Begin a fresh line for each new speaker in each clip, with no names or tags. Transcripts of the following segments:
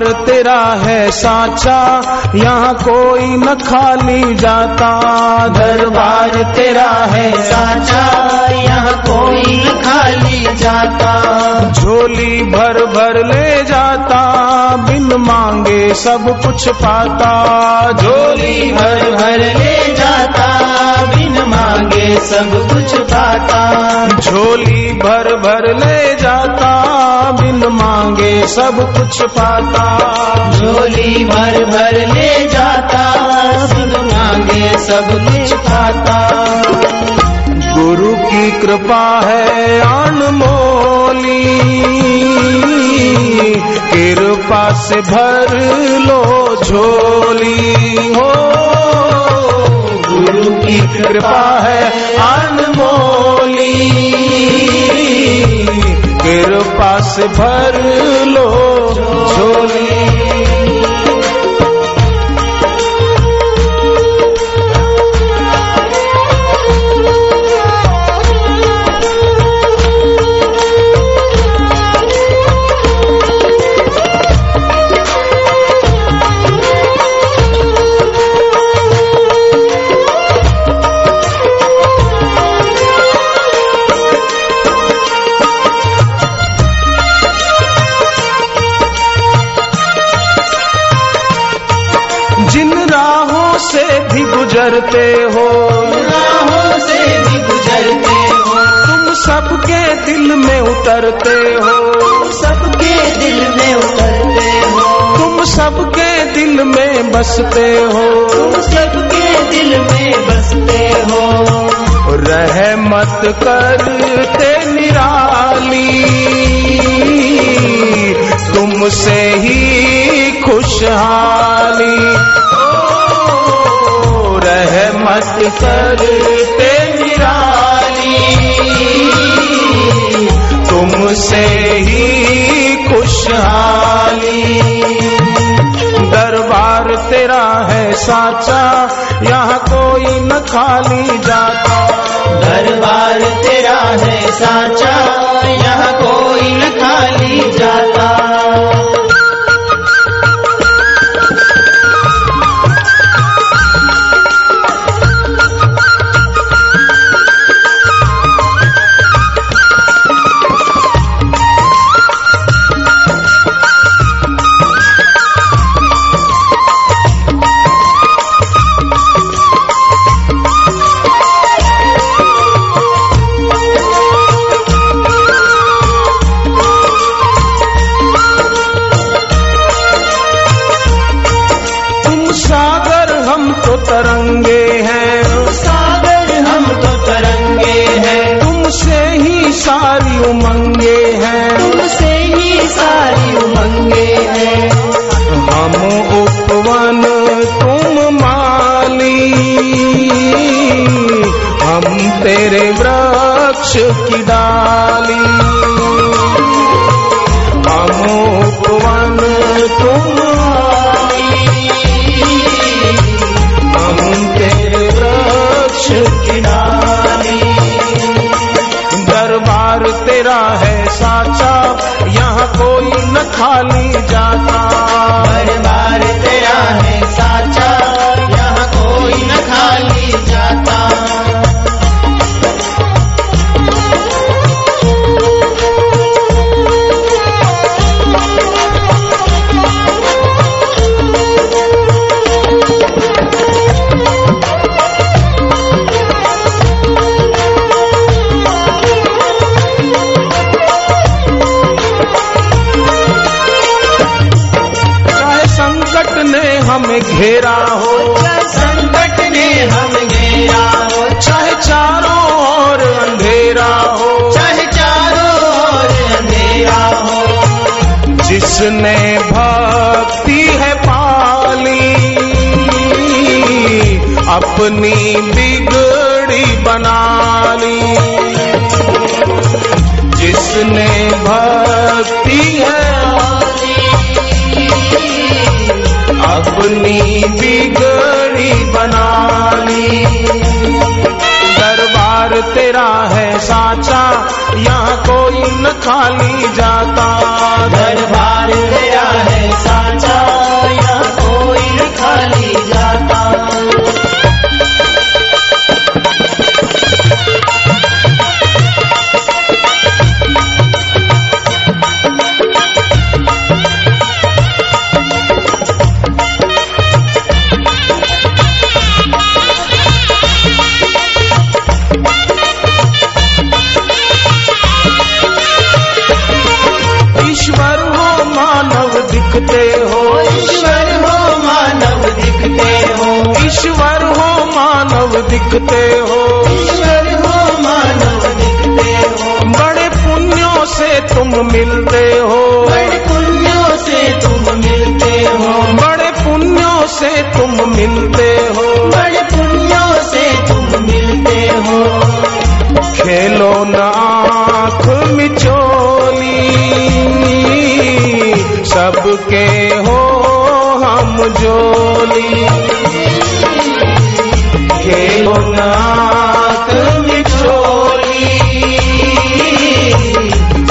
दरबार तेरा है साचा यहाँ कोई न खाली जाता।
दरबार तेरा है साचा यहाँ कोई न खाली जाता।
झोली भर भर ले जाता बिन मांगे सब कुछ पाता।
झोली भर भर ले जाता मांगे सब कुछ पाता
झोली भर भर ले जाता बिन मांगे सब कुछ पाता।
झोली भर भर ले जाता बिन मांगे सब कुछ पाता।
गुरु की कृपा है अनमोली कृपा से भर लो झोली। हो की कृपा है अनमोली कृपा से भर लो। गुजरते हो।
राहों से भी गुजरते हो।
तुम सबके दिल में उतरते हो।
सबके दिल में उतरते हो।
तुम सबके दिल में बसते हो।
तुम सबके दिल में बसते हो।
रहमत करते निराली। तुमसे ही खुशहाली। रहमत करते निराली तुमसे ही खुशहाली। दरबार तेरा है साचा, यहाँ कोई न खाली जाता।
दरबार तेरा है साचा, यहाँ कोई न खाली जाता।
तेरे वृक्ष की डाली। जिसने भक्ति है पाली, अपनी बिगड़ी बना ली। जिसने भक्ति है अपनी बिगड़ी बना ली। दरबार तेरा है साचा, यहाँ कोई न खाली जाता।
दरबार तेरा
दिखते हो।
ईश्वर हो मानव दिखते हो।
बड़े पुण्यों से तुम मिलते हो।
बड़े पुण्यों से तुम मिलते हो।
बड़े पुण्यों से तुम मिलते हो।
बड़े पुण्यों से तुम मिलते हो।
खेलो नाथ मिचोली। सबके हो हम जोली।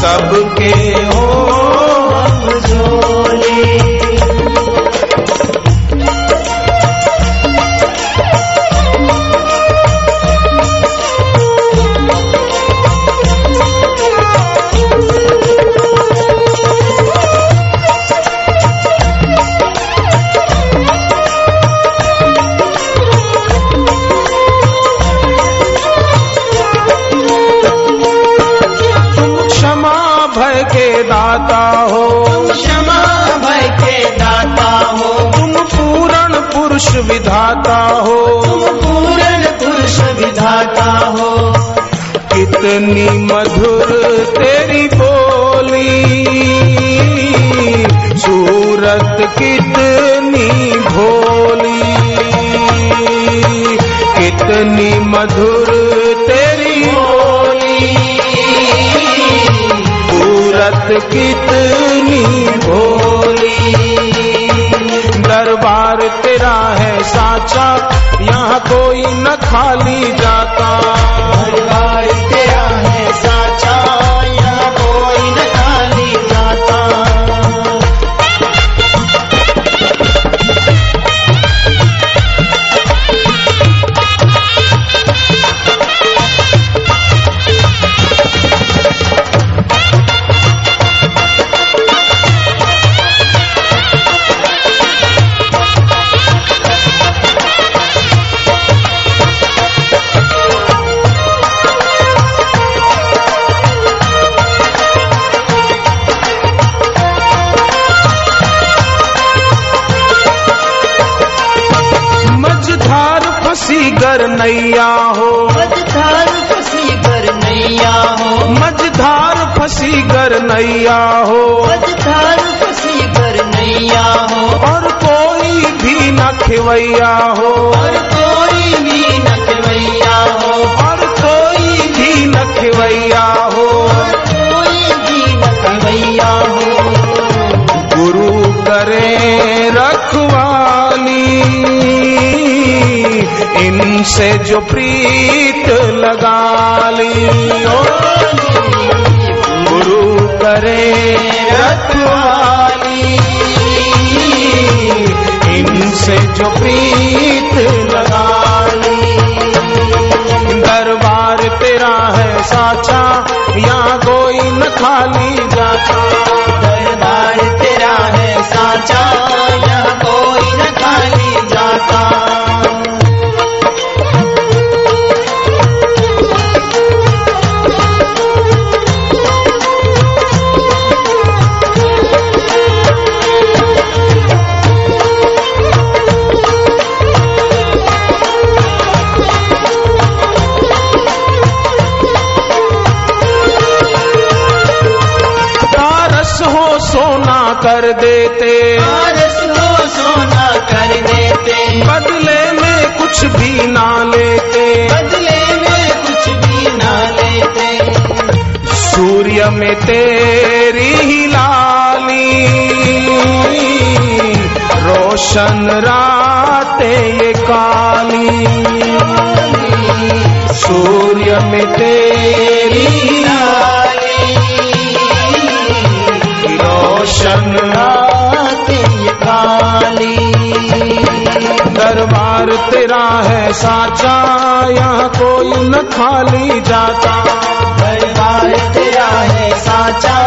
सबके हो पुरुष विधाता हो। कितनी मधुर तेरी बोली। सूरत कितनी भोली। कितनी मधुर तेरी बोली। सूरत कितनी भोली। नैया हो।
मझधार फसी कर नैया हो।
मझधार फंसी गर नैया हो।
मझधार फसी कर नैया हो।
और कोई भी न खिवैया हो।
और कोई भी न खवैया हो।
और कोई भी न खिवैया हो।
कोई भी न खवैया हो।
गुरु करे रखवाली। इनसे जो प्रीत लगा ली। ओ गुरु करे रखवाली। इनसे जो प्रीत लगा ली। दरबार तेरा है साचा, यहाँ कोई न खाली। में तेरी ही लाली। रोशन राते ये काली। सूर्य में तेरी लाली। रोशन राते
ये काली।
दरबार तेरा है साचा यहाँ कोई न खाली जाता।
दरबार तेरा है साचा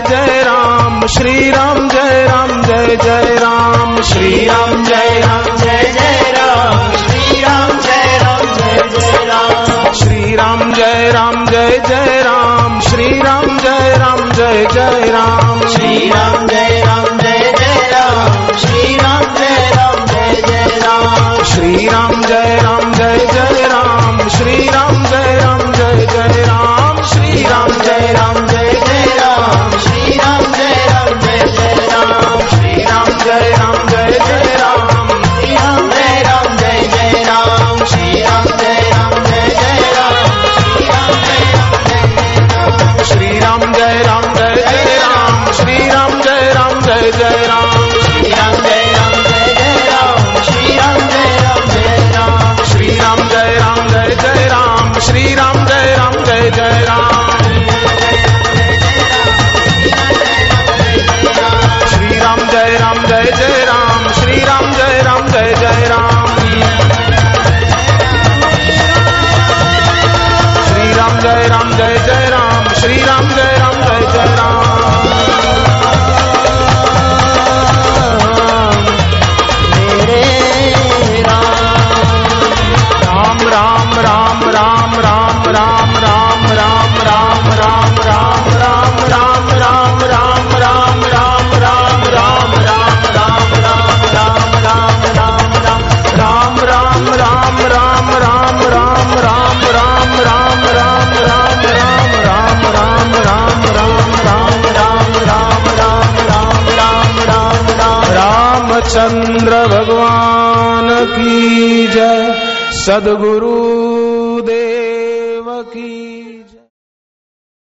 जय राम श्री राम। राम जय राम